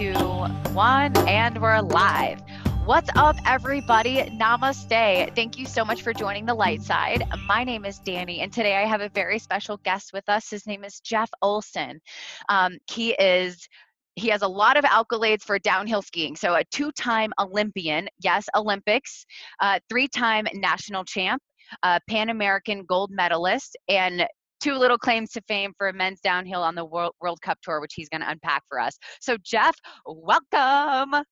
two, one, and we're live. What's up, everybody? Namaste. Thank you so much for joining the light side. My name is Danny, and today I have a very special guest with us. His name is Jeff Olson. Um, he is he has a lot of accolades for downhill skiing. So, a two time Olympian, yes, Olympics, uh, three time national champ, Pan American gold medalist, and two little claims to fame for a men's downhill on the World, World Cup Tour, which he's going to unpack for us. So, Jeff, welcome.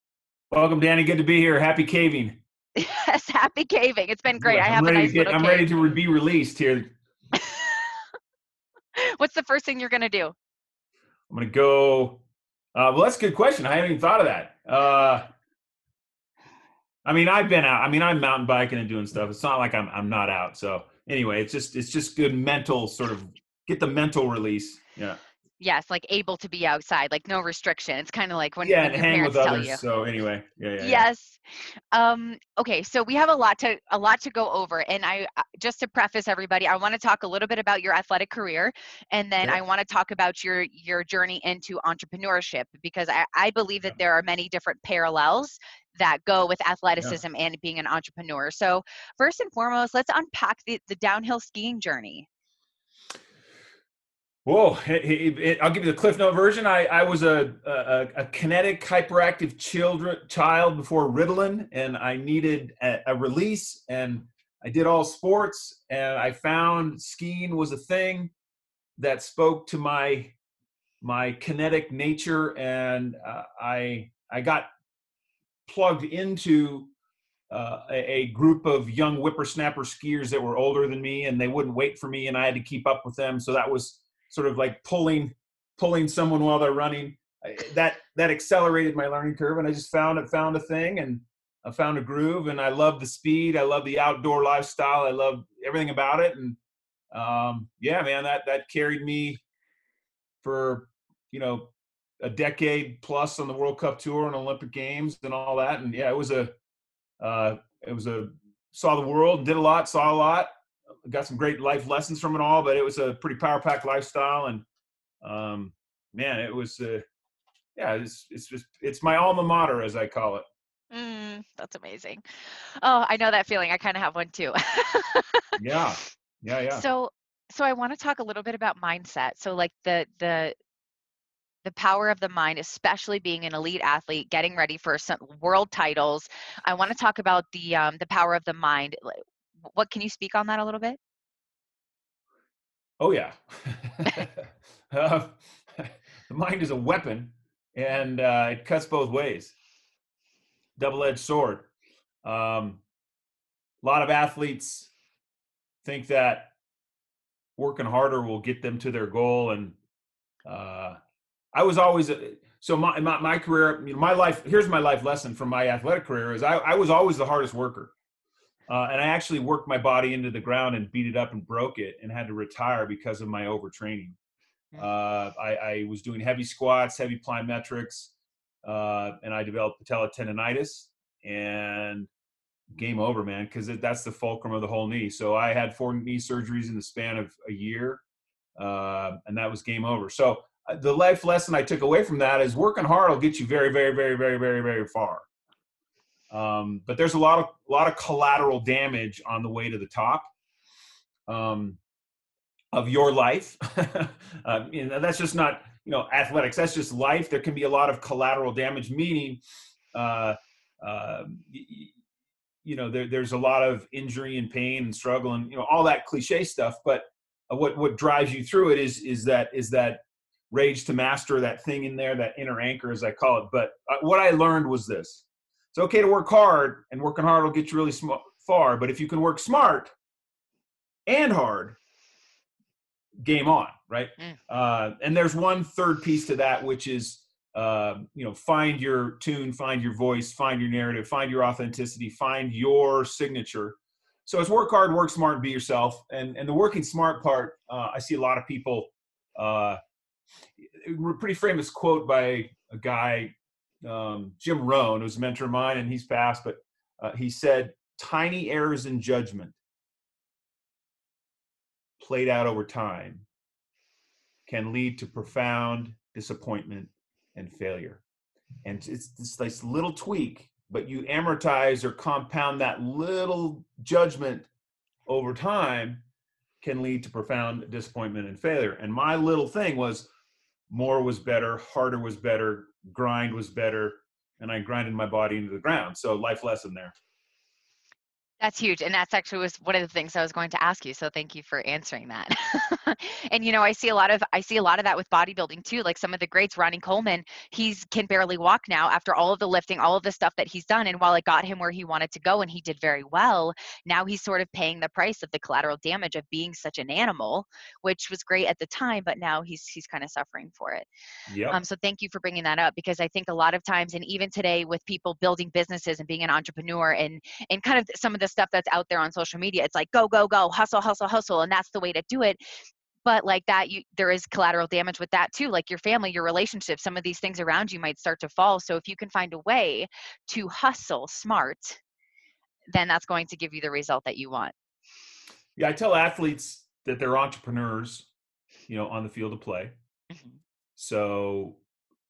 Welcome, Danny. Good to be here. Happy caving. Yes, happy caving. It's been great. I have a nice to get, little I'm cave. ready to be released here. What's the first thing you're going to do? I'm gonna go. Uh, well, that's a good question. I haven't even thought of that. Uh, I mean, I've been out. I mean, I'm mountain biking and doing stuff. It's not like I'm I'm not out. So anyway, it's just it's just good mental sort of get the mental release. Yeah. Yes, like able to be outside, like no restriction. It's kind of like when, yeah, when and hang parents with tell others. you. So anyway, yeah, yeah. yeah. yes um okay so we have a lot to a lot to go over and i uh, just to preface everybody i want to talk a little bit about your athletic career and then Okay. i want to talk about your your journey into entrepreneurship because i i believe that Yeah. there are many different parallels that go with athleticism and being an entrepreneur so first and foremost let's unpack the, the downhill skiing journey Whoa! It- it- it- I'll give you the Cliff Note version. I, I was a, a, a kinetic hyperactive children, child before Ritalin, and I needed a, a release. And I did all sports, and I found skiing was a thing that spoke to my my kinetic nature, and uh, I I got plugged into uh, a, a group of young whippersnapper skiers that were older than me, and they wouldn't wait for me, and I had to keep up with them. So that was sort of like pulling pulling someone while they're running. I- That that accelerated my learning curve, and I just found it found a thing, and I found a groove, and I love the speed. I love the outdoor lifestyle. I love everything about it, and um, yeah, man, that that carried me for you know a decade plus on the World Cup tour and Olympic Games and all that. And yeah, it was a uh, it was a saw the world, did a lot, saw a lot, got some great life lessons from it all. But it was a pretty power packed lifestyle, and um, man, it was uh, yeah, it's it's just it's my alma mater as I call it. mm, that's amazing oh i know that feeling i kind of have one too Yeah, yeah, yeah. So so I want to talk a little bit about mindset. So like the the the power of the mind, especially being an elite athlete, getting ready for some world titles. I want to talk about the um, the power of the mind. What can you speak on that a little bit? Oh yeah. uh, the mind is a weapon, and uh, it cuts both ways. Double-edged sword. Um, a lot of athletes think that working harder will get them to their goal, and uh, I was always so my, my my career, you know, my life. Here's my life lesson from my athletic career: is I, I was always the hardest worker. Uh, and I actually worked my body into the ground and beat it up and broke it and had to retire because of my overtraining. Uh, I, I was doing heavy squats, heavy plyometrics, uh, and I developed patella tendonitis and game over, man, because that's the fulcrum of the whole knee. So I had four knee surgeries in the span of a year, uh, and that was game over. So the life lesson I took away from that is working hard will get you very, very, very, very, very, very far. Um, but there's a lot of a lot of collateral damage on the way to the top um, of your life. know, that's just not you know athletics. That's just life. There can be a lot of collateral damage, meaning uh, uh, you know there, there's a lot of injury and pain and struggle and you know all that cliche stuff. But uh, what what drives you through it is is that is that rage to master that thing in there, that inner anchor, as I call it. But uh, what I learned was this it's okay to work hard and working hard will get you really sm- far but if you can work smart and hard game on right Mm. uh, and there's one third piece to that which is uh, you know find your tune find your voice find your narrative find your authenticity find your signature so it's work hard work smart be yourself and and the working smart part uh, i see a lot of people uh, a pretty famous quote by a guy um, Jim Rohn, who's a mentor of mine, and he's passed, but uh, he said, tiny errors in judgment played out over time can lead to profound disappointment and failure. and it's this, this little tweak but you amortize or compound that little judgment over time can lead to profound disappointment and failure and my little thing was more was better harder was better grind was better and i grinded my body into the ground. So life lesson there that's huge. And that's actually was one of the things I was going to ask you. So thank you for answering that. and you know, I see a lot of I see a lot of that with bodybuilding too. Like some of the greats, Ronnie Coleman, he's can barely walk now after all of the lifting, all of the stuff that he's done. And while it got him where he wanted to go and he did very well, now he's sort of paying the price of the collateral damage of being such an animal, which was great at the time, but now he's he's kind of suffering for it. Yeah. Um, so thank you for bringing that up because I think a lot of times, and even today with people building businesses and being an entrepreneur and and kind of some of the stuff that's out there on social media. It's like go go go hustle hustle hustle and that's the way to do it. But like that you there is collateral damage with that too like your family your relationships some of these things around you might start to fall. So if you can find a way to hustle smart then that's going to give you the result that you want. Yeah i tell athletes that they're entrepreneurs you know on the field of play. Mm-hmm. so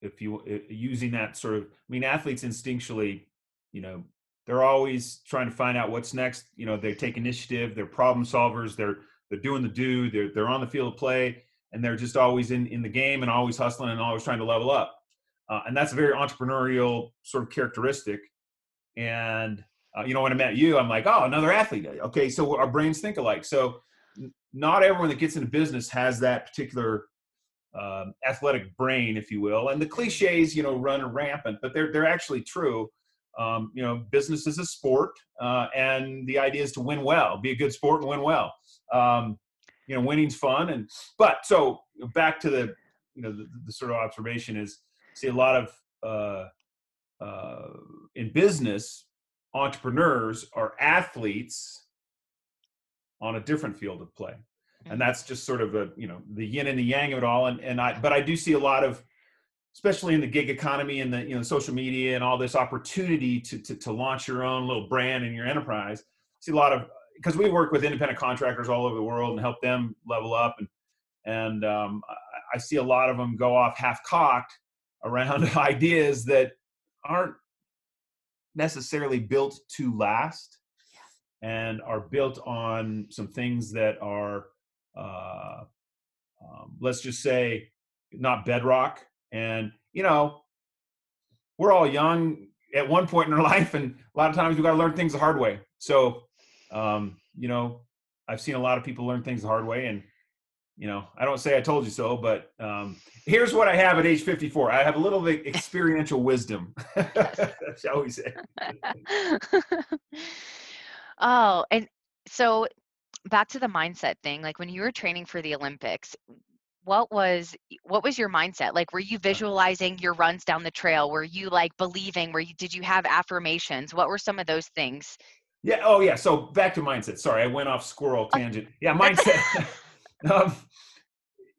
if you using that sort of i mean athletes instinctually you know they're always trying to find out what's next. You know, they take initiative. They're problem solvers. They're they're doing the do. They're they're on the field of play, and they're just always in in the game and always hustling and always trying to level up. Uh, and that's a very entrepreneurial sort of characteristic. And uh, you know, when I met you, I'm like, oh, another athlete. Okay, so our brains think alike. So not everyone that gets into business has that particular um, athletic brain, if you will. And the cliches, you know, run rampant, but they're they're actually true um, you know, business is a sport, uh, and the idea is to win well, be a good sport and win well. Um, you know, winning's fun, and but so back to the you know the, the sort of observation is see a lot of uh, uh, in business entrepreneurs are athletes on a different field of play and mm-hmm. that's just sort of a you know the yin and the yang of it all and, and i but i do see a lot of especially in the gig economy and the you know social media and all this opportunity to to, to launch your own little brand in your enterprise. I see a lot of because we work with independent contractors all over the world and help them level up and and um, I, I see a lot of them go off half cocked around ideas that aren't necessarily built to last and are built on some things that are uh, um, let's just say not bedrock and, you know, we're all young at one point in our life, and a lot of times we got to learn things the hard way. So, um, you know, I've seen a lot of people learn things the hard way, and you know, I don't say I told you so, but um, here's what I have at age 54. I have a little bit experiential wisdom, shall we say? oh, and so back to the mindset thing. Like when you were training for the Olympics, what was what was your mindset? Like were you visualizing your runs down the trail? Were you like believing? Were you did you have affirmations? What were some of those things? Yeah oh yeah so back to mindset sorry i went off squirrel tangent. Yeah mindset um,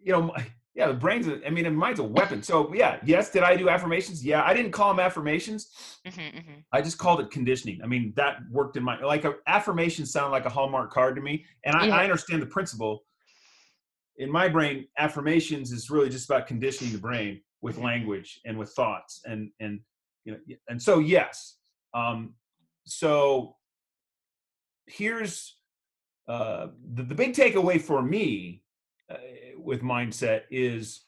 you know yeah the brain's a, i mean the mind's a weapon. So yeah yes did i do affirmations? Yeah i didn't call them affirmations. Mm-hmm, mm-hmm. i just called it conditioning. I mean that worked in my like affirmations sound like a hallmark card to me and I, yeah. I understand the principle in my brain, affirmations is really just about conditioning the brain with language and with thoughts, and and you know, and so yes. Um, so here's uh, the, the big takeaway for me uh, with mindset is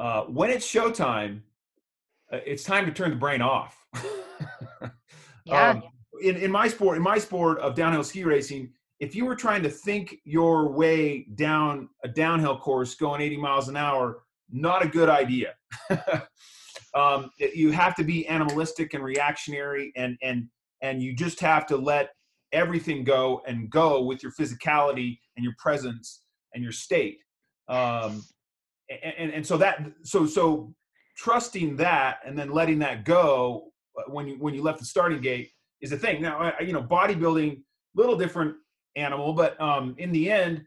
uh, when it's showtime, uh, it's time to turn the brain off. yeah. Um, in, in my sport, in my sport of downhill ski racing, if you were trying to think your way down a downhill course going 80 miles an hour, not a good idea. um, you have to be animalistic and reactionary, and and and you just have to let everything go and go with your physicality and your presence and your state. Um, and, and so that so so trusting that and then letting that go uh, when you when you left the starting gate is a thing. Now you know bodybuilding little different animal. But um, in the end,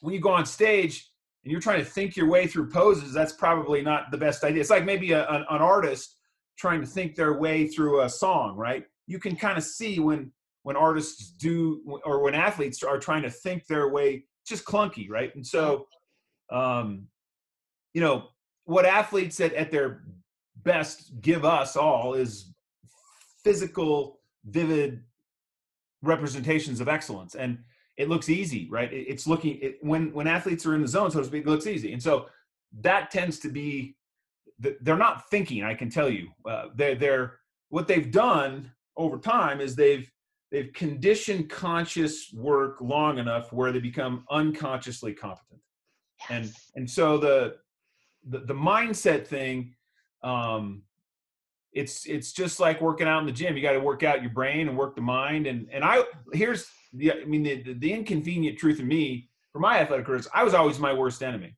when you go on stage and you're trying to think your way through poses, that's probably not the best idea. It's like maybe a, an, an artist trying to think their way through a song, right? You can kind of see when when artists do or when athletes are trying to think their way just clunky, right? And so, um, you know, what athletes at, at their best give us all is physical, vivid representations of excellence. And it looks easy, right? It's looking it, when when athletes are in the zone, so to speak, it looks easy. And so that tends to be they're not thinking. I can tell you, uh, they're they're what they've done over time is they've they've conditioned conscious work long enough where they become unconsciously competent yes. and and so the, the the, mindset thing um it's it's just like working out in the gym. You got to work out your brain and work the mind and and i here's the i mean the, the inconvenient truth of me for my athletic careers i was always my worst enemy.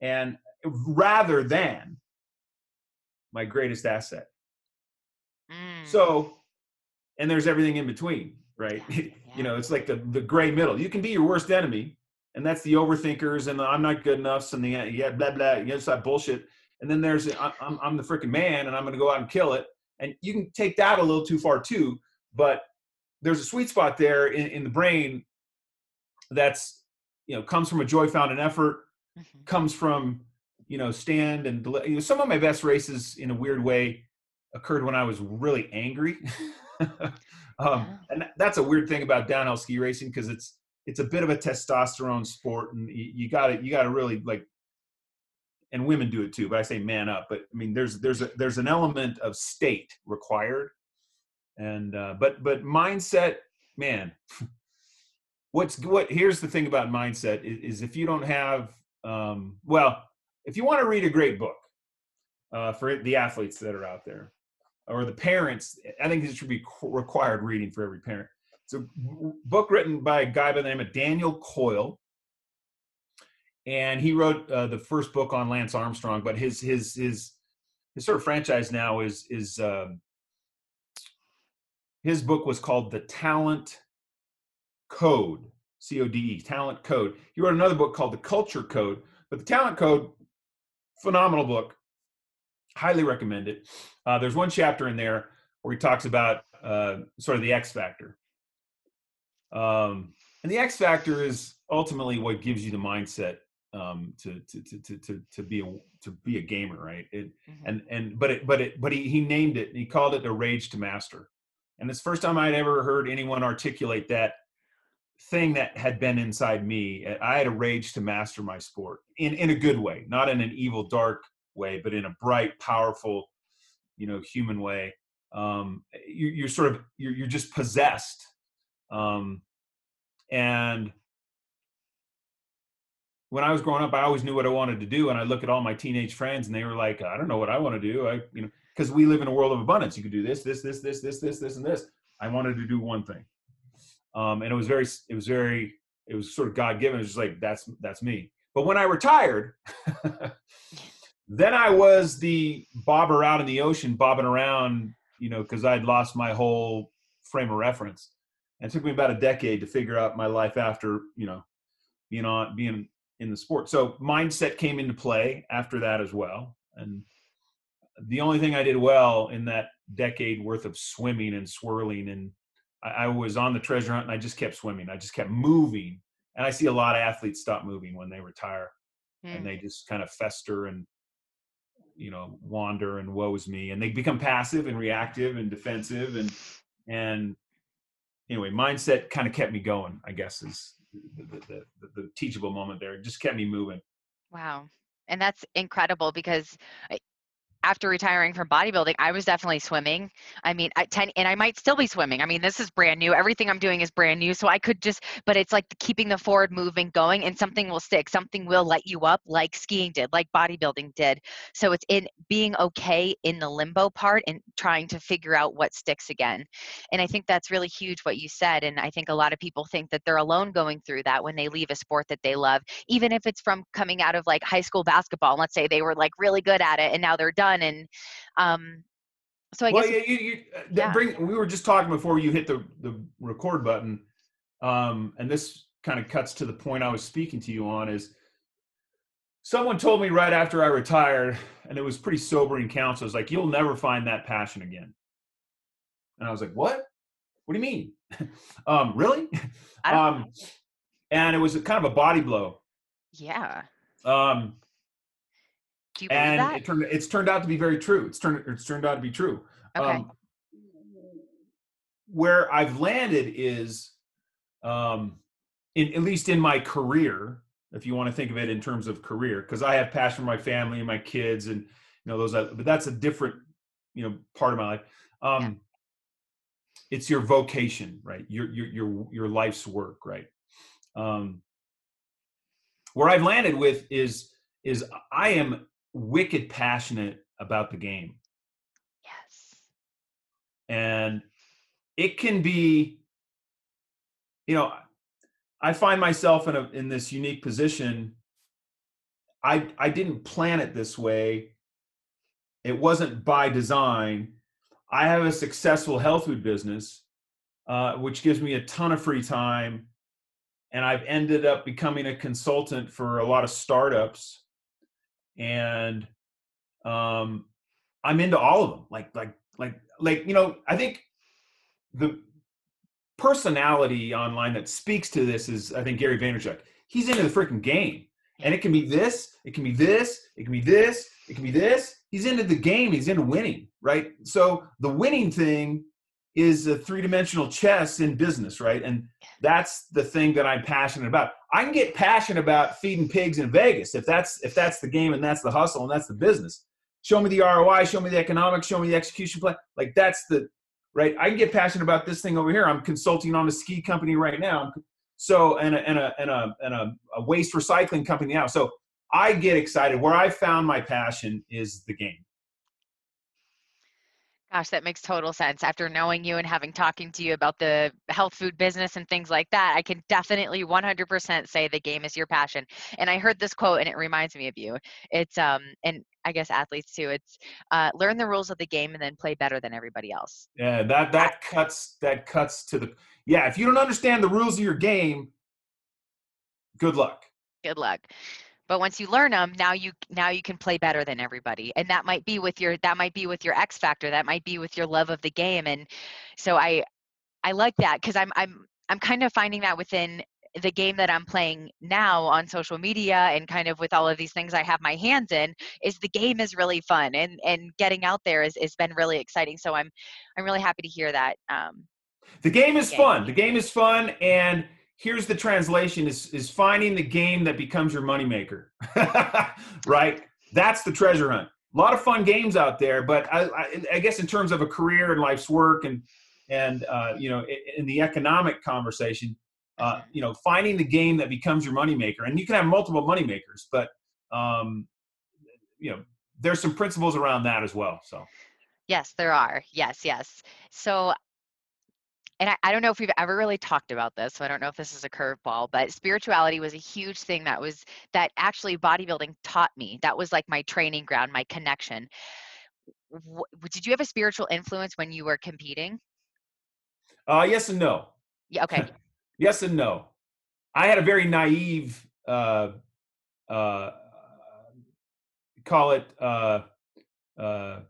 And rather than my greatest asset. Mm. so and there's everything in between right? Yeah. you know it's like the the gray middle. You can be your worst enemy and that's the overthinkers and the i'm not good enough and the yeah blah blah you know it's that bullshit and then there's i'm, I'm the freaking man and i'm going to go out and kill it and you can take that a little too far too but there's a sweet spot there in, in the brain that's you know comes from a joy found in effort mm-hmm. comes from you know stand and you know, some of my best races in a weird way occurred when i was really angry um, and that's a weird thing about downhill ski racing because it's it's a bit of a testosterone sport, and you got to you got to really like. And women do it too, but I say man up. But I mean, there's there's a, there's an element of state required, and uh, but but mindset, man. What's what? Here's the thing about mindset is, is if you don't have, um, well, if you want to read a great book uh, for the athletes that are out there, or the parents. I think this should be required reading for every parent. It's a book written by a guy by the name of Daniel Coyle, and he wrote uh, the first book on Lance Armstrong. But his his his his sort of franchise now is is uh, his book was called The Talent Code, C O D E, Talent Code. He wrote another book called The Culture Code, but the Talent Code, phenomenal book highly recommend it. Uh, there's one chapter in there where he talks about uh, sort of the X factor. Um, and the X factor is ultimately what gives you the mindset um, to, to, to, to, to be a, to be a gamer, right? It, mm-hmm. and, and, but it, but it, but he, he named it, he called it a rage to master. And it's the first time I'd ever heard anyone articulate that thing that had been inside me. I had a rage to master my sport in, in a good way, not in an evil, dark, way, but in a bright, powerful, you know, human way. Um, you, you're sort of you're, you're just possessed, um, and when I was growing up, I always knew what I wanted to do, and I look at all my teenage friends, and they were like, "I don't know what I want to do." I, you know, because we live in a world of abundance. You can do this, this, this, this, this, this, this, and this. I wanted to do one thing, um, and it was very, it was very, it was sort of God given. It was just like that's that's me. But when I retired, Then I was the bobber out in the ocean, bobbing around, you know, because I'd lost my whole frame of reference. And it took me about a decade to figure out my life after, you know, being on being in the sport. So mindset came into play after that as well. And the only thing I did well in that decade worth of swimming and swirling and I, I was on the treasure hunt and I just kept swimming. I just kept moving. And I see a lot of athletes stop moving when they retire mm. and hmm. they just kind of fester and you know wander and woes me and they become passive and reactive and defensive and and anyway mindset kind of kept me going i guess is the, the, the, the teachable moment there. It just kept me moving. Wow. And that's incredible because eh, after retiring from bodybuilding, I was definitely swimming. I mean, at 10, and I might still be swimming. I mean, this is brand new. Everything I'm doing is brand new. So I could just, but it's like keeping the forward movement going and something will stick. Something will light you up like skiing did, like bodybuilding did. So it's in being okay in the limbo part and trying to figure out what sticks again. And I think that's really huge what you said. And I think a lot of people think that they're alone going through that when they leave a sport that they love, even if it's from coming out of like high school basketball. Let's say they were like really good at it and now they're done and um so i well, guess yeah, you, you, uh, yeah. bring we were just talking before you hit the the record button um and this kind of cuts to the point i was speaking to you on is someone told me right after i retired and it was pretty sobering counsel it's like you'll never find that passion again. And i was like what? What do you mean? Um really? Um and it was a kind of a body blow. Yeah. Um Do you believe and that? it turned it's turned out to be very true. It's turned it's turned out to be true. Okay. Um, where I've landed is, um, in at least in my career, if you want to think of it in terms of career, because I have passion for my family and my kids, and you know those. But that's a different, you know, part of my life. Um, Yeah. It's your vocation, right? Your your your your life's work, right? Um, where I've landed with is is I am wicked passionate about the game. Yes. and it can be you know i find myself in a in this unique position. I i didn't plan it this way. It wasn't by design. I have a successful health food business uh, which gives me a ton of free time and i've ended up becoming a consultant for a lot of startups and um i'm into all of them like like like like you know i think the personality online that speaks to this is I think Gary Vaynerchuk. He's into the freaking game. And it can be this, it can be this, it can be this, it can be this. He's into the game, he's into winning, right? So the winning thing is a three-dimensional chess in business, right? And that's the thing that I'm passionate about. I can get passionate about feeding pigs in Vegas if that's if that's the game and that's the hustle and that's the business. Show me the ROI, show me the economics, show me the execution plan. Like that's the right? I can get passionate about this thing over here. I'm consulting on a ski company right now. So, and a, and a, and a, and a, a waste recycling company now. So I get excited. Where I found my passion is the game. Gosh, that makes total sense. After knowing you and having talking to you about the health food business and things like that, I can definitely 100% say the game is your passion. And I heard this quote and it reminds me of you. It's um and I guess athletes too. It's uh, learn the rules of the game and then play better than everybody else. Yeah, that that cuts that cuts to the yeah. If you don't understand the rules of your game, good luck. Good luck. But once you learn them, now you now you can play better than everybody, and that might be with your that might be with your X factor. That might be with your love of the game. And so I I like that because I'm I'm I'm kind of finding that within the game that I'm playing now on social media and kind of with all of these things I have my hands in is the game is really fun and and getting out there is has been really exciting. So I'm I'm really happy to hear that. Um, The game is game. fun. The game is fun, and here's the translation: is is finding the game that becomes your moneymaker. right? That's the treasure hunt. A lot of fun games out there, but I, I, I guess in terms of a career and life's work, and and uh, you know, in, in the economic conversation, uh, you know, finding the game that becomes your moneymaker, and you can have multiple moneymakers, but um, you know, there's some principles around that as well. So. Yes, there are. Yes, yes. So, and I, I don't know if we've ever really talked about this, so I don't know if this is a curveball, but spirituality was a huge thing that was that actually bodybuilding taught me. That was like my training ground, my connection. W- did you have a spiritual influence when you were competing? Uh, yes and no. Yeah, okay. yes and no. I had a very naive, uh, uh, call it, uh, uh,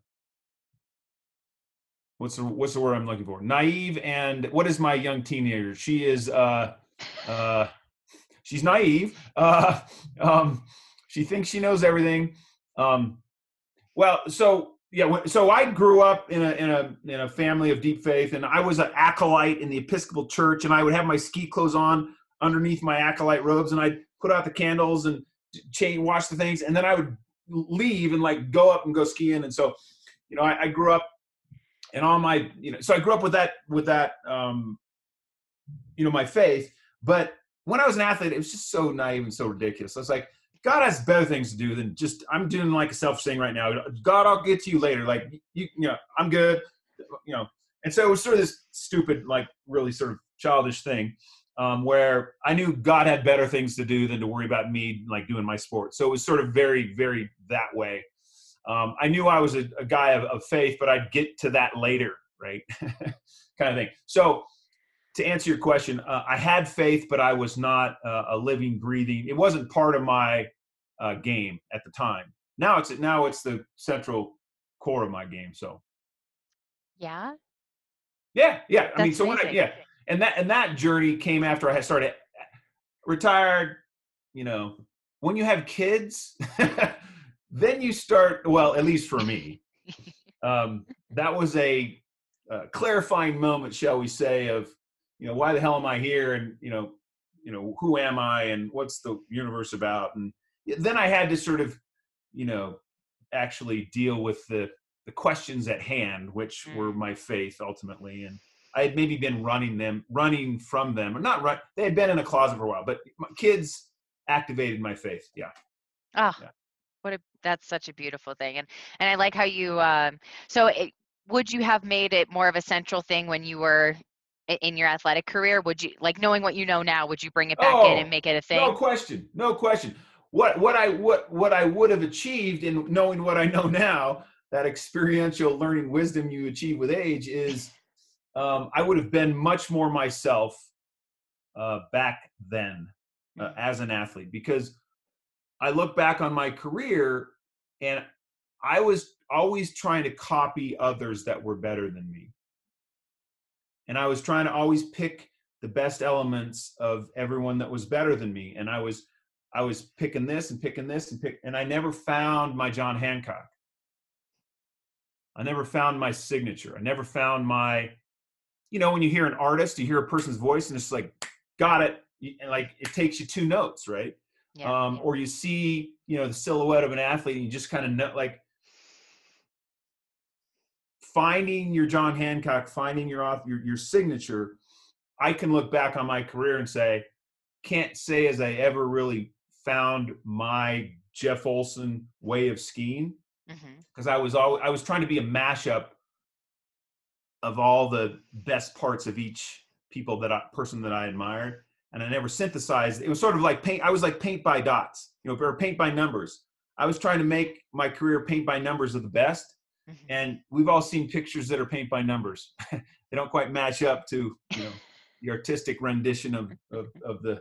what's the what's the word I'm looking for? Naive and what is my young teenager? She is, uh, uh, she's naive. Uh, um, she thinks she knows everything. Um, well, so yeah, so I grew up in a in a in a family of deep faith, and I was an acolyte in the Episcopal Church, and I would have my ski clothes on underneath my acolyte robes, and I'd put out the candles and chain wash the things, and then I would leave and like go up and go skiing, and so you know I, I grew up, and all my you know, so I grew up with that with that um, you know my faith, but when I was an athlete, it was just so naive and so ridiculous. I was like, God has better things to do than just I'm doing like a selfish thing right now. God, I'll get to you later. Like you, you know, I'm good. You know, and so it was sort of this stupid, like really sort of childish thing, um, where I knew God had better things to do than to worry about me like doing my sport. So it was sort of very, very that way. Um, I knew I was a, a guy of, of faith, but I'd get to that later, right? kind of thing. So to answer your question, uh, I had faith, but I was not uh, a living, breathing. It wasn't part of my uh, game at the time. Now it's now it's the central core of my game. So Yeah. yeah, yeah. I mean, That's so when I, yeah, and that and that journey came after I had started retired. You know, when you have kids, then you start. Well, at least for me, um, that was a, a clarifying moment, shall we say, of you know why the hell am I here, and you know, you know who am I, and what's the universe about, and then I had to sort of, you know, actually deal with the the questions at hand, which mm. were my faith ultimately, and I had maybe been running them, running from them, or not run. They had been in a closet for a while, but kids activated my faith. Yeah. Oh, yeah. What a that's such a beautiful thing, and and I like how you. Um, so, it, would you have made it more of a central thing when you were in your athletic career? Would you like knowing what you know now? Would you bring it back oh, in and make it a thing? No question. No question. What what I what what I would have achieved in knowing what I know now, that experiential learning wisdom you achieve with age is um, I would have been much more myself uh, back then uh, as an athlete because I look back on my career and I was always trying to copy others that were better than me. And I was trying to always pick the best elements of everyone that was better than me. And I was I was picking this and picking this and pick and I never found my John Hancock. I never found my signature. I never found my you know, when you hear an artist, you hear a person's voice and it's like, got it. And like it takes you two notes, right? Yeah, um. Or you see, you know, the silhouette of an athlete and you just kind of know, like, finding your John Hancock, finding your off your, your signature, I can look back on my career and say, can't say as I ever really found my Jeff Olson way of skiing because mm-hmm. I was always I was trying to be a mashup of all the best parts of each people that I, person that I admired, and I never synthesized. It was sort of like paint. I was like paint by dots, you know, or paint by numbers. I was trying to make my career paint by numbers of the best, mm-hmm. and we've all seen pictures that are paint by numbers. they don't quite match up to you know the artistic rendition of, of, of the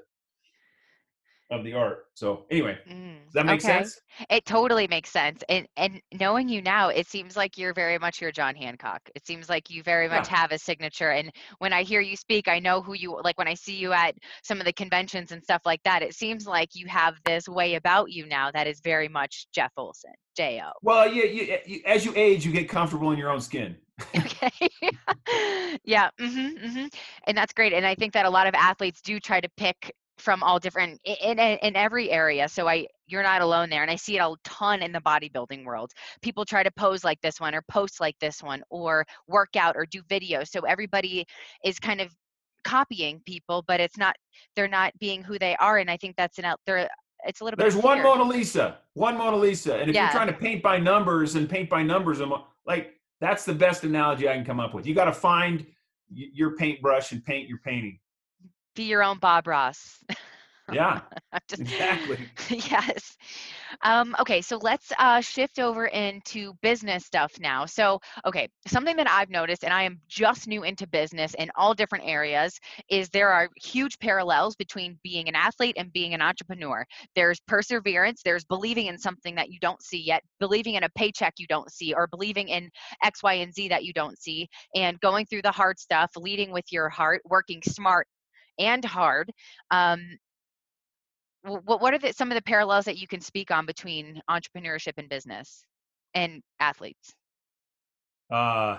of the art. So anyway, mm, does that make okay. sense? It totally makes sense. And and knowing you now, it seems like you're very much your John Hancock. It seems like you very much yeah. have a signature. And when I hear you speak, I know who you like when I see you at some of the conventions and stuff like that, it seems like you have this way about you now that is very much Jeff Olson. J-O. Well, yeah, you, you, as you age, you get comfortable in your own skin. okay. yeah. Mm-hmm, mm-hmm. And that's great. And I think that a lot of athletes do try to pick from all different in, in, in every area so i you're not alone there and i see it a ton in the bodybuilding world. People try to pose like this one or post like this one or work out or do videos so everybody is kind of copying people but it's not they're not being who they are and i think that's an out there it's a little bit there's one mona lisa one mona lisa and if yeah. you're trying to paint by numbers and paint by numbers like that's the best analogy i can come up with. You got to find your paintbrush and paint your painting be your own Bob Ross. Yeah, Just, exactly. yes. Um, okay, so let's uh, shift over into business stuff now. So, okay, something that I've noticed, and I am just new into business in all different areas, is there are huge parallels between being an athlete and being an entrepreneur. There's perseverance, there's believing in something that you don't see yet, believing in a paycheck you don't see, or believing in X, Y, and Z that you don't see, and going through the hard stuff, leading with your heart, working smart and hard. Um, what what are the, some of the parallels that you can speak on between entrepreneurship and business and athletes? Uh,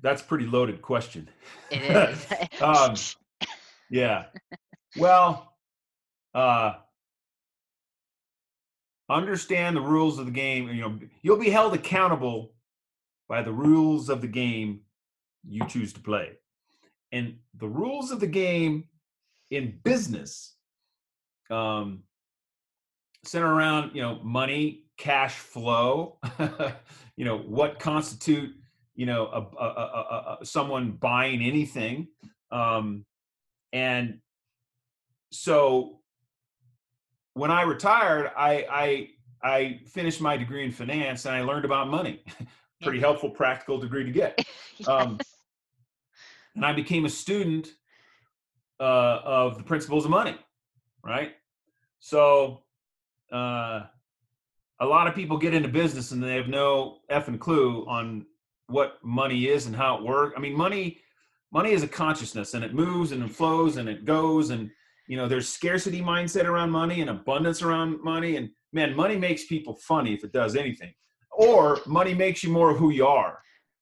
that's pretty loaded question. It is. um, yeah. Well, uh, understand the rules of the game. You know, you'll be held accountable by the rules of the game you choose to play. And the rules of the game in business um, center around, you know, money, cash flow, you know, what constitute, you know, a, a, a, someone buying anything. Um, and so when I retired, I, I, I finished my degree in finance and I learned about money. Pretty helpful, practical degree to get. yes. um, and I became a student uh, of the principles of money, right? So uh, a lot of people get into business and they have no effing clue on what money is and how it works. I mean, money money is a consciousness and it moves and it flows and it goes and you know there's scarcity mindset around money and abundance around money and man, money makes people funny if it does anything, or money makes you more of who you are.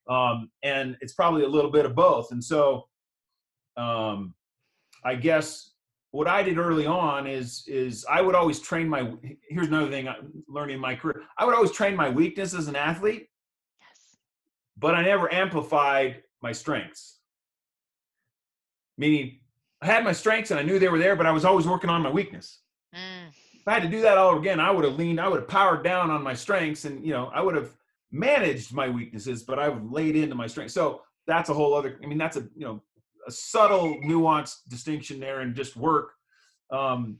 Um, and it's probably a little bit of both. And so, um, I guess what I did early on is is I would always train my. Here's another thing I learned in my career. I would always train my weakness as an athlete, yes. but I never amplified my strengths. Meaning, I had my strengths and I knew they were there, but I was always working on my weakness. Mm. If I had to do that all over again, I would have leaned, I would have powered down on my strengths, and you know, I would have managed my weaknesses, but I've laid into my strengths. So that's a whole other. I mean, that's a you know a subtle, nuanced distinction there, and just work. Um,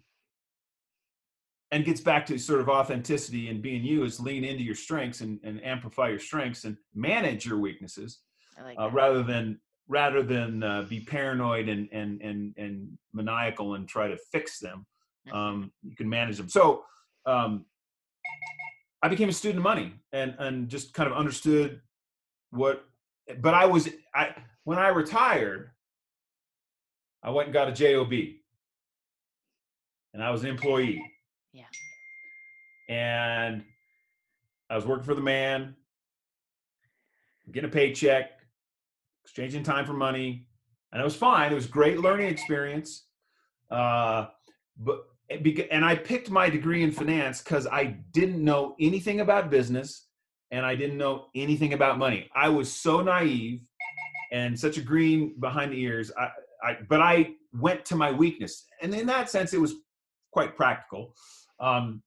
and gets back to sort of authenticity and being you is lean into your strengths and, and amplify your strengths and manage your weaknesses like uh, rather than rather than uh, be paranoid and, and and and maniacal and try to fix them mm-hmm. um, you can manage them so um, i became a student of money and and just kind of understood what but i was i when i retired i went and got a job and i was an employee yeah and i was working for the man getting a paycheck exchanging time for money, and it was fine. It was great learning experience. Uh, but and I picked my degree in finance because I didn't know anything about business and I didn't know anything about money. I was so naive and such a green behind the ears. I, I but I went to my weakness, and in that sense, it was quite practical. Um,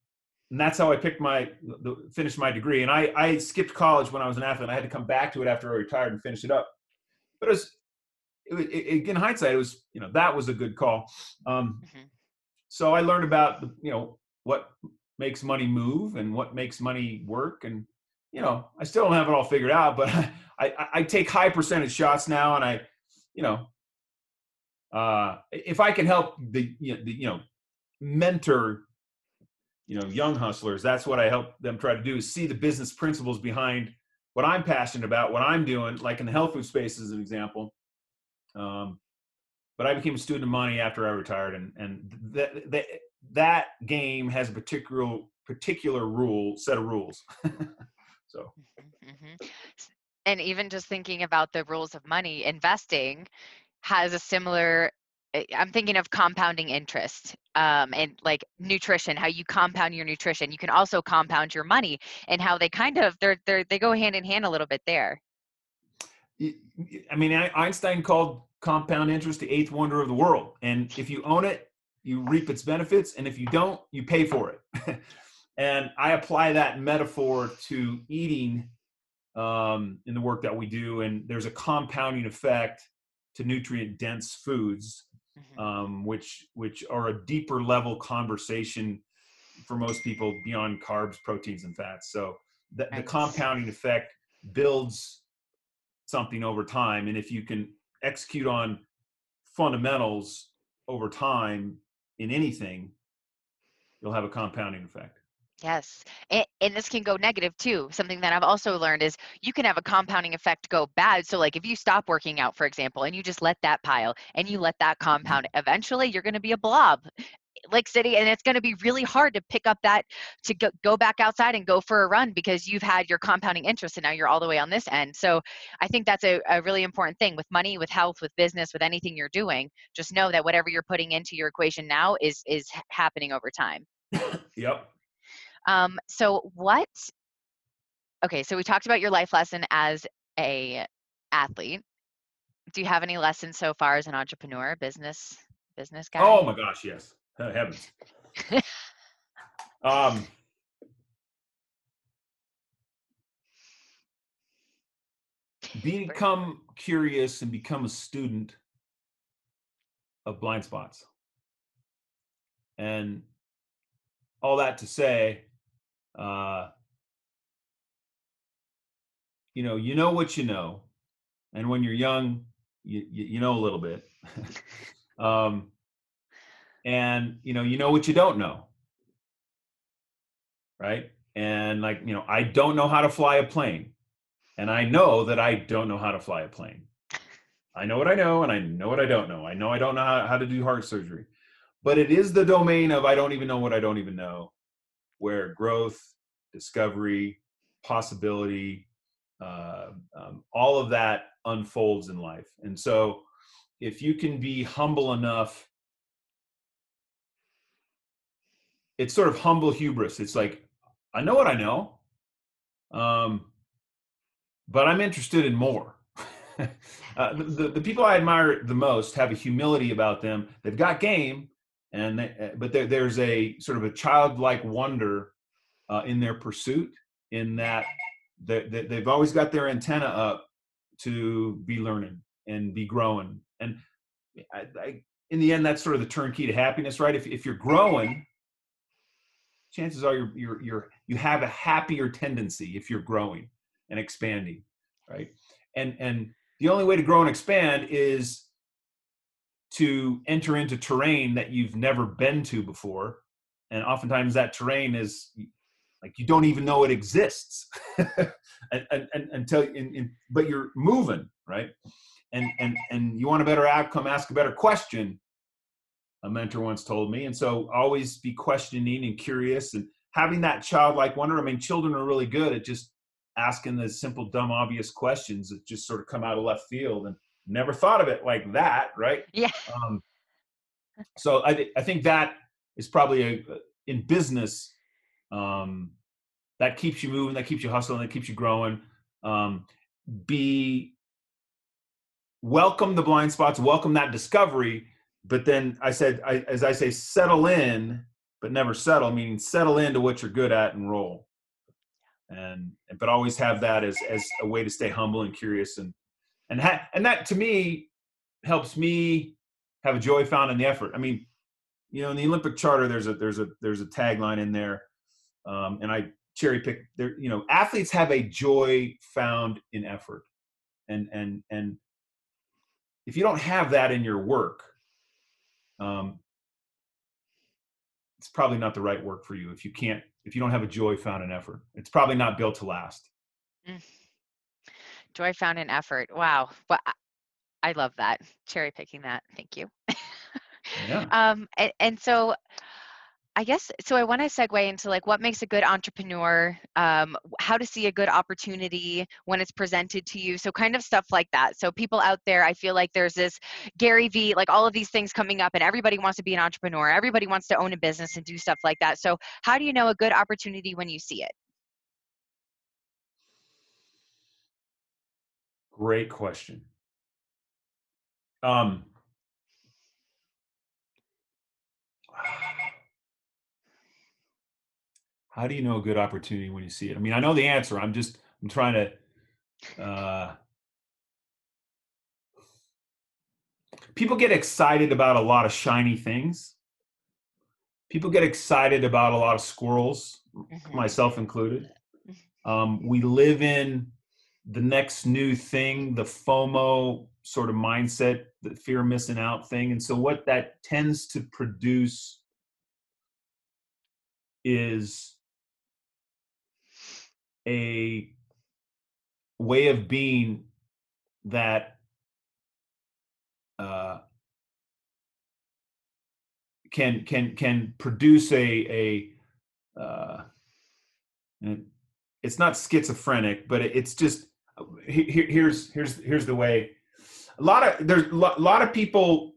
and that's how I picked my the, finished my degree. And I I skipped college when I was an athlete. I had to come back to it after I retired and finish it up but it was, it, it, in hindsight, it was you know that was a good call. Um, mm-hmm. So I learned about you know what makes money move and what makes money work, and you know I still don't have it all figured out, but I I, I take high percentage shots now, and I you know uh, if I can help the you know, the, you know mentor you know young hustlers that's what i help them try to do is see the business principles behind what I'm passionate about, what I'm doing, like in the health food space as an example. Um, but I became a student of money after I retired, and and that that that game has a particular particular rule set of rules. so. Mm-hmm. And even just thinking about the rules of money, investing has a similar I'm thinking of compounding interest um, and like nutrition, how you compound your nutrition. You can also compound your money and how they kind of they're they they go hand in hand a little bit there. I mean, Einstein called compound interest the eighth wonder of the world, and if you own it, you reap its benefits, and if you don't, you pay for it. and I apply that metaphor to eating um, in the work that we do, and there's a compounding effect to nutrient dense foods mm-hmm. um, which which are a deeper level conversation for most people beyond carbs, proteins, and fats. So the, the compounding effect builds something over time, and if you can execute on fundamentals over time in anything, you'll have a compounding effect. Yes. And, and, this can go negative too. Something that I've also learned is you can have a compounding effect go bad. So, like if you stop working out, for example, and you just let that pile and you let that mm-hmm. compound, eventually you're going to be a blob. Like city, and it's going to be really hard to pick up that to go, go back outside and go for a run because you've had your compounding interest and now you're all the way on this end. So, I think that's a, a really important thing with money, with health, with business, with anything you're doing. Just know that whatever you're putting into your equation now is is happening over time. yep um, so what? Okay, so we talked about your life lesson as a athlete. Do you have any lessons so far as an entrepreneur, business business guy? Oh my gosh, yes. Heavens. um, become curious and become a student of blind spots. And all that to say, uh, you know, you know what you know, and when you're young, you you, you know a little bit, um, and you know you know what you don't know, right? And like you know, I don't know how to fly a plane, and I know that I don't know how to fly a plane. I know what I know, and I know what I don't know. I know I don't know how, to do heart surgery, but it is the domain of I don't even know what I don't even know where growth, discovery, possibility, uh, um, all of that unfolds in life. And so, if you can be humble enough, it's sort of humble hubris. It's like, I know what I know, um, but I'm interested in more. uh, the, the people I admire the most have a humility about them. They've got game, and they, uh, but there, there's a sort of a childlike wonder uh, in their pursuit. In that they, they, they've always got their antenna up to be learning and be growing. And I, I, in the end, that's sort of the turnkey to happiness, right? If if you're growing, chances are you're, you're, you're you have a happier tendency if you're growing and expanding, right? And and the only way to grow and expand is to enter into terrain that you've never been to before, and oftentimes that terrain is like you don't even know it exists and, and, and, until in, in, but you're moving right and and and you want a better outcome ask a better question a mentor once told me. And so always be questioning and curious and having that childlike wonder. I mean children are really good at just asking the simple dumb obvious questions that just sort of come out of left field and never thought of it like that right? Yeah. Um, so I, I think that is probably a in business um, that keeps you moving that keeps you hustling that keeps you growing. Um, be welcome the blind spots welcome that discovery but then i said I, as i say settle in but never settle meaning settle into what you're good at and roll. And but always have that as as a way to stay humble and curious and and ha- and that to me helps me have a joy found in the effort. I mean you know in the olympic charter there's a there's a there's a tagline in there um, and i cherry pick there you know athletes have a joy found in effort. And and and if you don't have that in your work um, it's probably not the right work for you if you can't if you don't have a joy found in effort. It's probably not built to last. Mm. joy found in effort. Wow. Well i love that. Cherry picking that. Thank you. Yeah. um and, and so I guess so. I want to segue into like what makes a good entrepreneur, um, how to see a good opportunity when it's presented to you. So, kind of stuff like that. So, people out there, I feel like there's this Gary Vee, like all of these things coming up, and everybody wants to be an entrepreneur. Everybody wants to own a business and do stuff like that. So, how do you know a good opportunity when you see it? Great question. Um, how do you know a good opportunity when you see it? I mean, I know the answer. I'm just I'm trying to. Uh, people get excited about a lot of shiny things. People get excited about a lot of squirrels, mm-hmm. myself included. Um, we live in the next new thing, the FOMO sort of mindset, the fear of missing out thing. And so, what that tends to produce is a way of being that uh, can can can produce a a uh, it's not schizophrenic, but it's just here, here's here's here's the way. A lot of there's a lot of people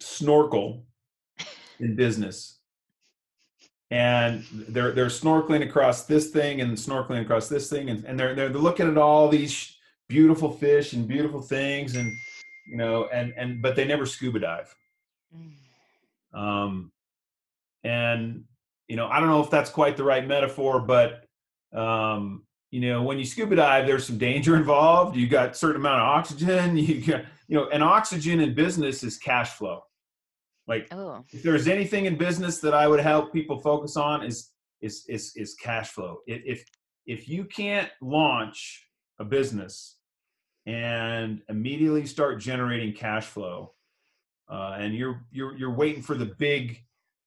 snorkel in business and they're they're snorkeling across this thing and snorkeling across this thing. And, and they're, they're looking at all these beautiful fish and beautiful things and you know and and but they never scuba dive. Mm. um and you know i don't know if that's quite the right metaphor but um you know when you scuba dive there's some danger involved. You got certain amount of oxygen. You got you know and oxygen in business is cash flow like oh. if there's anything in business that I would help people focus on is is is is cash flow. If if you can't launch a business and immediately start generating cash flow, uh, and you're you're you're waiting for the big,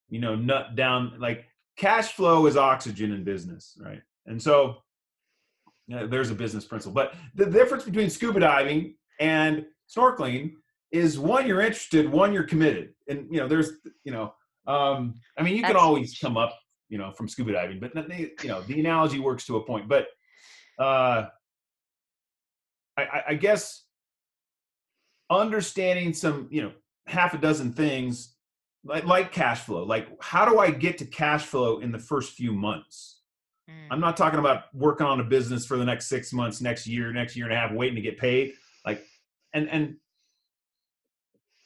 you know, nut down like cash flow is oxygen in business, right? And so there's a business principle. But the difference between scuba diving and snorkeling is one you're interested one you're committed and you know there's you know Um, I mean, you can always come up, you know, from scuba diving, but the- you know, the analogy works to a point. But uh, I, I- I guess understanding some, you know, half a dozen things like, like cash flow. Like, how do I get to cash flow in the first few months? Mm, I'm not talking about working on a business for the next six months, next year, next year and a half, waiting to get paid. Like, and and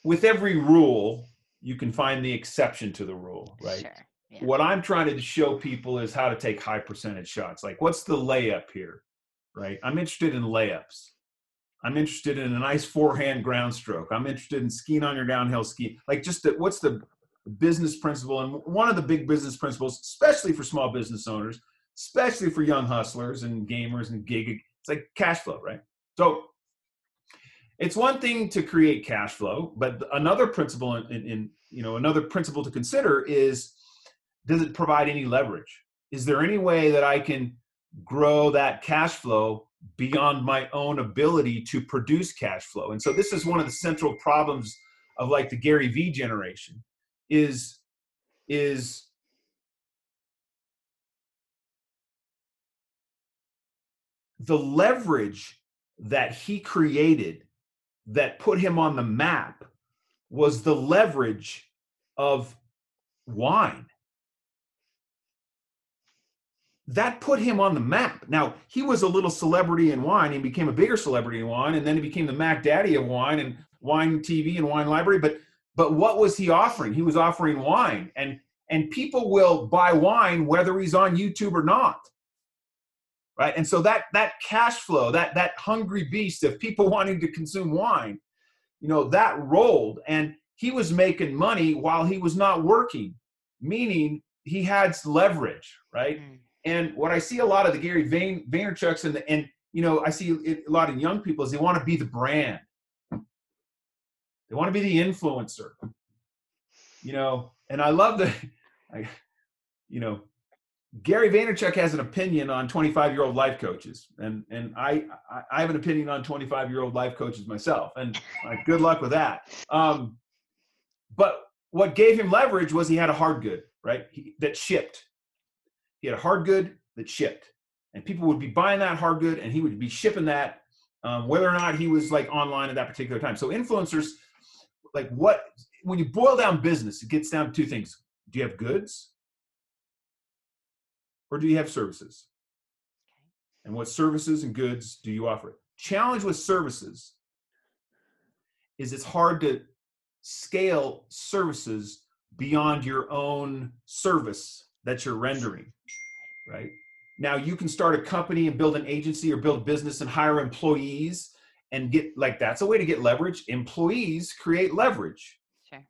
with every rule, you can find the exception to the rule, right? Sure. Yeah. What I'm trying to show people is how to take high percentage shots. Like, what's the layup here, right? I'm interested in layups. I'm interested in a nice forehand ground stroke. I'm interested in skiing on your downhill ski. Like, just the, what's the business principle? And one of the big business principles, especially for small business owners, especially for young hustlers and gamers and gig, it's like cash flow, right? So it's one thing to create cash flow, but another principle in, in, in you know another principle to consider is does it provide any leverage? Is there any way that I can grow that cash flow beyond my own ability to produce cash flow? And so this is one of the central problems of like the Gary Vee generation is is the leverage that he created that put him on the map was the leverage of wine. That put him on the map. Now, he was a little celebrity in wine. He became a bigger celebrity in wine, and then he became the Mac Daddy of wine and wine TV and wine library. But but what was he offering? He was offering wine. And and people will buy wine whether he's on YouTube or not right? And so that that cash flow that that hungry beast of people wanting to consume wine you know that rolled and he was making money while he was not working meaning he had leverage right? Mm, and what i see a lot of the gary Vayner, vaynerchuks and the, and you know i see it, a lot of young people is they want to be the brand. They want to be the influencer you know? And i love the I, you know Gary Vaynerchuk has an opinion on 25 year old life coaches, and and I I- have an opinion on 25 year old life coaches myself, and uh, good luck with that. Um, but what gave him leverage was he had a hard good, right? He, that shipped. He had a hard good that shipped, and people would be buying that hard good, and he would be shipping that, um, whether or not he was like online at that particular time. So influencers, like what when you boil down business, it gets down to two things: Do you have goods? Or do you have services? And what services and goods do you offer? Challenge with services is it's hard to scale services beyond your own service that you're rendering, right? Now you can start a company and build an agency or build a business and hire employees and get like that's a way to get leverage. Employees create leverage. Sure.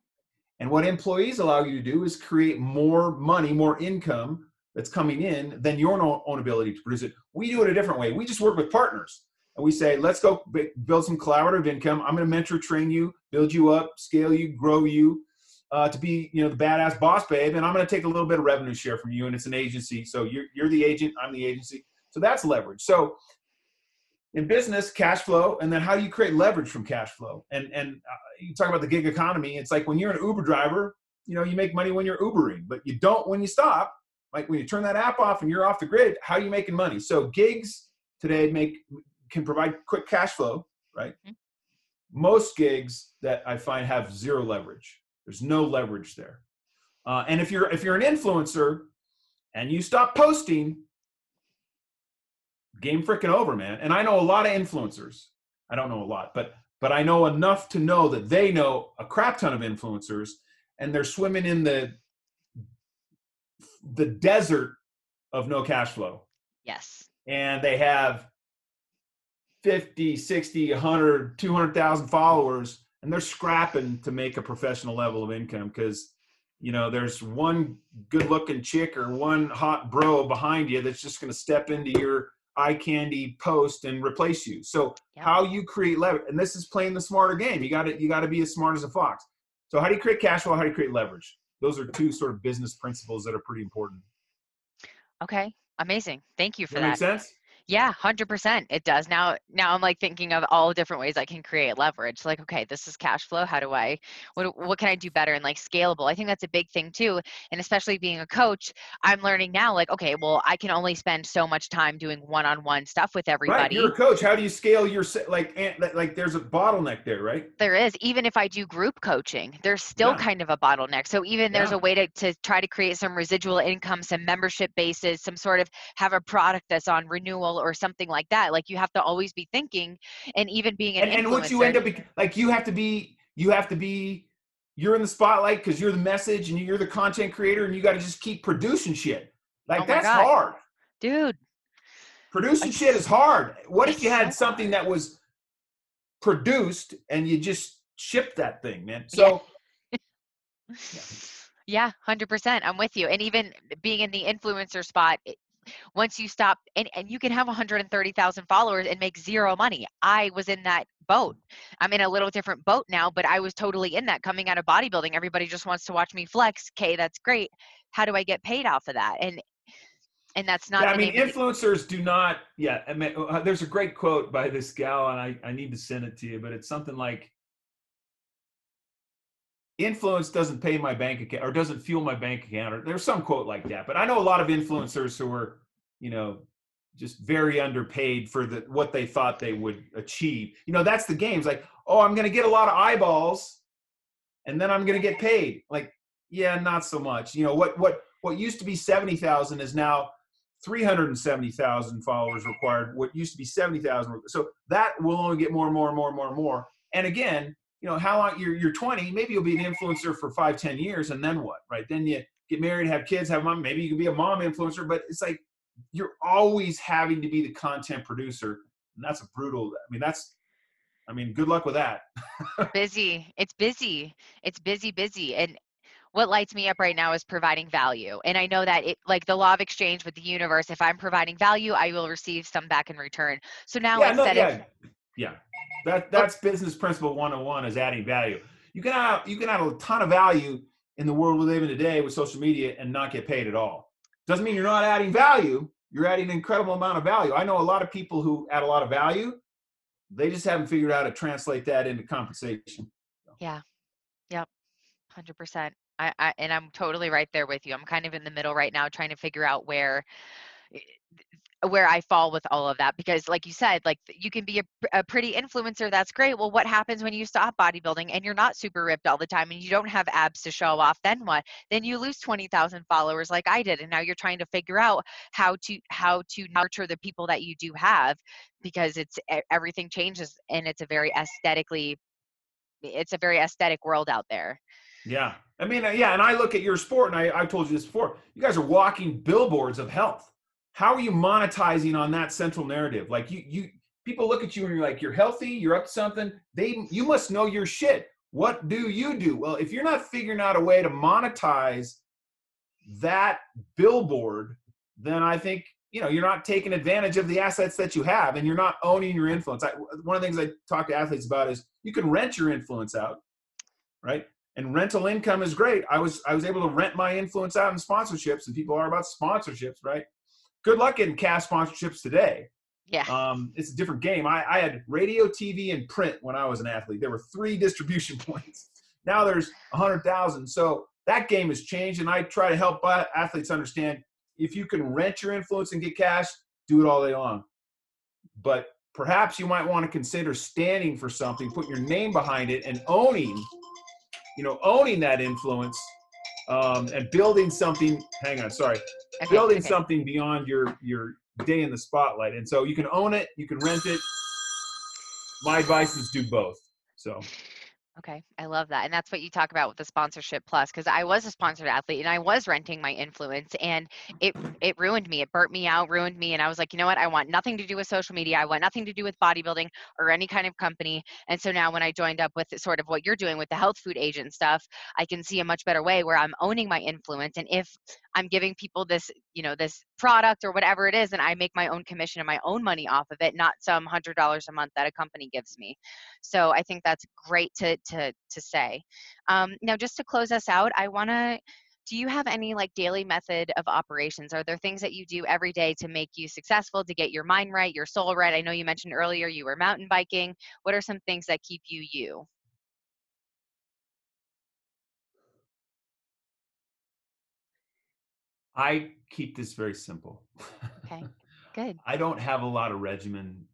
And what employees allow you to do is create more money, more income that's coming in than your own, ability to produce it. We do it a different way. We just work with partners and we say, let's go b- build some collaborative income. I'm going to mentor, train you, build you up, scale you, grow you uh, to be, you know, the badass boss babe. And I'm going to take a little bit of revenue share from you. And it's an agency. So you're, you're the agent. I'm the agency. So that's leverage. So in business, cash flow, and then how do you create leverage from cash flow? And and uh, you talk about the gig economy. It's like when you're an Uber driver, you know, you make money when you're Ubering, but you don't when you stop. Like when you turn that app off and you're off the grid, how are you making money? So gigs today make can provide quick cash flow, right? Mhm. Most gigs that I find have zero leverage. There's no leverage there. Uh, and if you're if you're an influencer and you stop posting, game freaking over, man. And I know a lot of influencers. I don't know a lot, but but I know enough to know that they know a crap ton of influencers, and they're swimming in the the desert of no cash flow. Yes. And they have 50, 60, 100, 200,000 followers, and they're scrapping to make a professional level of income because you know there's one good looking chick or one hot bro behind you that's just going to step into your eye candy post and replace you so Yep. how you create leverage and this is playing the smarter game you got to you got to be as smart as a fox so how do you create cash flow how do you create leverage those are two sort of business principles that are pretty important Okay. Amazing. Thank you for that make that. sense Yeah, 100%. It does. Now now I'm like thinking of all different ways I can create leverage. Like, okay, this is cash flow. How do I what what can I do better and like scalable? I think that's a big thing too. And especially being a coach, I'm learning now like, okay, well, I can only spend so much time doing one-on-one stuff with everybody. Right. You're a coach. How do you scale your like like there's a bottleneck there, right? There is. Even if I do group coaching, there's still yeah. kind of a bottleneck. So even there's yeah. a way to to try to create some residual income, some membership bases, some sort of have a product that's on renewal or something like that. Like you have to always be thinking and even being an and, and what you end up like you have to be you have to be you're in the spotlight because you're the message and you're the content creator and you got to just keep producing shit. Like oh that's God. hard, dude. Producing shit is hard. What if you had so something that was produced and you just shipped that thing, man? So. Yeah. yeah. Yeah, 100%. I'm with you. And even being in the influencer spot, once you stop and, and you can have 130,000 followers and make zero money. I was in that boat. I'm in a little different boat now, but I was totally in that coming out of bodybuilding. Everybody just wants to watch me flex. Okay, that's great. How do I get paid off of that? And and that's not. Yeah, I mean, influencers do not. Yeah, I mean, uh, there's a great quote by this gal, and I I need to send it to you, but it's something like, influence doesn't pay my bank account or doesn't fuel my bank account or there's some quote like that but i know a lot of influencers who are you know just very underpaid for the what they thought they would achieve. You know that's the games like oh i'm going to get a lot of eyeballs and then i'm going to get paid. Like yeah not so much. You know what what what used to be 70,000 is now 370,000 followers required what used to be 70,000 so that will only get more and more and more and more and more and again you know, how long you're, you're 20, maybe you'll be an influencer for five, 10 years, and then what, right? Then you get married, have kids, have mom, maybe you can be a mom influencer, but it's like you're always having to be the content producer. And that's a brutal, I mean, that's, I mean, good luck with that. busy. It's busy. It's busy, busy. And what lights me up right now is providing value. And I know that it like the law of exchange with the universe, if I'm providing value, I will receive some back in return. So now yeah, instead no, yeah. of yeah that that's business principle 101 is adding value. You can add you can add a ton of value in the world we live in today with social media and not get paid at all. Doesn't mean you're not adding value. You're adding an incredible amount of value. I know a lot of people who add a lot of value. They just haven't figured out how to translate that into compensation. Yeah. Yep. 100%. I, I and I'm totally right there with you. I'm kind of in the middle right now trying to figure out where eh, where I fall with all of that because like you said like you can be a, a, pretty influencer that's great. Well what happens when you stop bodybuilding and you're not super ripped all the time and you don't have abs to show off then what? Then you lose 20,000 followers like I did and now you're trying to figure out how to how to nurture the people that you do have because it's everything changes and it's a very aesthetically it's a very aesthetic world out there. Yeah. I mean uh, yeah and I look at your sport and I I told you this before you guys are walking billboards of health how are you monetizing on that central narrative? Like you you people look at you and you're like you're healthy you're up to something. They you must know your shit. What do you do? Well if you're not figuring out a way to monetize that billboard then i think you know you're not taking advantage of the assets that you have and you're not owning your influence. I, one of the things i talk to athletes about is you can rent your influence out right? And rental income is great. I was i was able to rent my influence out in sponsorships and people are about sponsorships right good luck getting cast sponsorships today. Yeah. Um, it's a different game. I, I had radio, TV, and print when I was an athlete. There were three distribution points. Now there's a hundred thousand. So that game has changed, and I try to help athletes understand if you can rent your influence and get cash, do it all day long. But perhaps you might want to consider standing for something, put your name behind it, and owning, you know, owning that influence um, and building something. Hang on, sorry, okay, building okay. something beyond your your day in the spotlight. And so you can own it, you can rent it. My advice is do both. So Okay, I love that. And that's what you talk about with the sponsorship plus because I was a sponsored athlete and I was renting my influence and it it ruined me. It burnt me out, ruined me and I was like, "You know what? I want nothing to do with social media. I want nothing to do with bodybuilding or any kind of company." And so now when I joined up with sort of what you're doing with the health food agent stuff, I can see a much better way where I'm owning my influence and if I'm giving people this, you know, this product or whatever it is and I make my own commission and my own money off of it, not some $100 a month that a company gives me. So I think that's great to to to say. Um, now, just to close us out, I want to do you have any like daily method of operations? Are there things that you do every day to make you successful, to get your mind right, your soul right? I know you mentioned earlier you were mountain biking. What are some things that keep you you? I keep this very simple. Okay, good. I don't have a lot of regimen,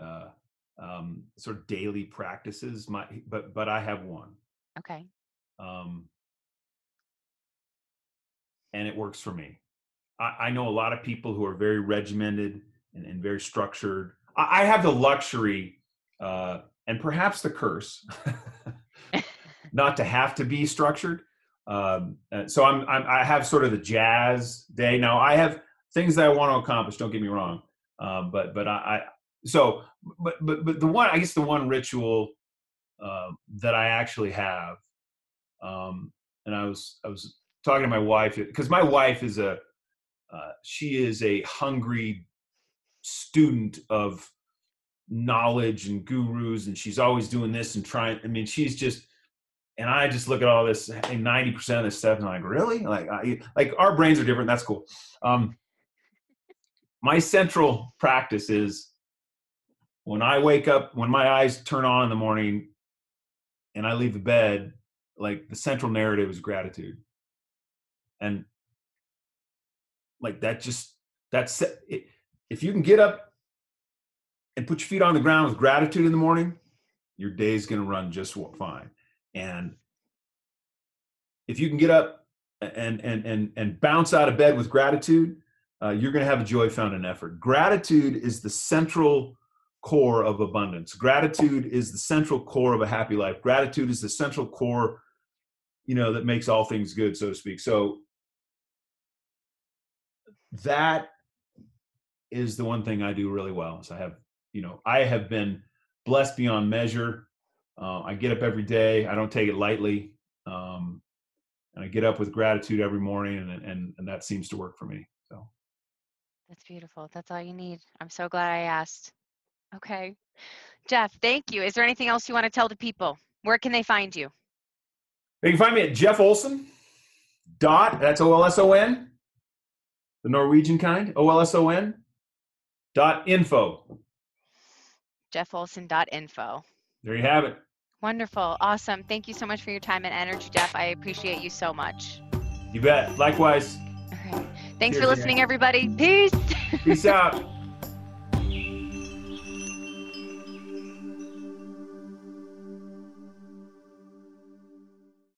uh, um, sort of daily practices. My, but but I have one. Okay. Um, and it works for me. I, I, know a lot of people who are very regimented and, and very structured. I, I, have the luxury uh, and perhaps the curse not to have to be structured. Um, so I'm, I'm, i have sort of the jazz day. Now I have things that I want to accomplish. Don't get me wrong, um, but but I, I, so but but but the one I guess the one ritual uh, that I actually have, um, and I was I was talking to my wife because my wife is a uh, she is a hungry student of knowledge and gurus and she's always doing this and trying i mean she's just and i just look at all this 90% of this stuff and i'm like really? Like I, like our brains are different. That's cool. Um my central practice is when i wake up when my eyes turn on in the morning and i leave the bed like the central narrative is gratitude. And like that just that's it. if you can get up and put your feet on the ground with gratitude in the morning your day's going to run just fine and if you can get up and and and and bounce out of bed with gratitude uh, you're going to have a joy found in effort gratitude is the central core of abundance gratitude is the central core of a happy life gratitude is the central core you know that makes all things good so to speak so that is the one thing I do really well. So I have, you know, I have been blessed beyond measure. Uh, I get up every day. I don't take it lightly. Um, and I get up with gratitude every morning and, and, and that seems to work for me. So that's beautiful. That's all you need. I'm so glad I asked. Okay. Jeff, thank you. Is there anything else you want to tell the people? Where can they find you? They can find me at Jeff Olson dot, that's O-L-S-O-N, the Norwegian kind, O L S O N, dot info. Jeff Olson dot info. There you have it. Wonderful. Awesome. Thank you so much for your time and energy, Jeff. I appreciate you so much. You bet. Likewise. All right. Thanks Cheers, for listening, everybody. Peace. Peace out.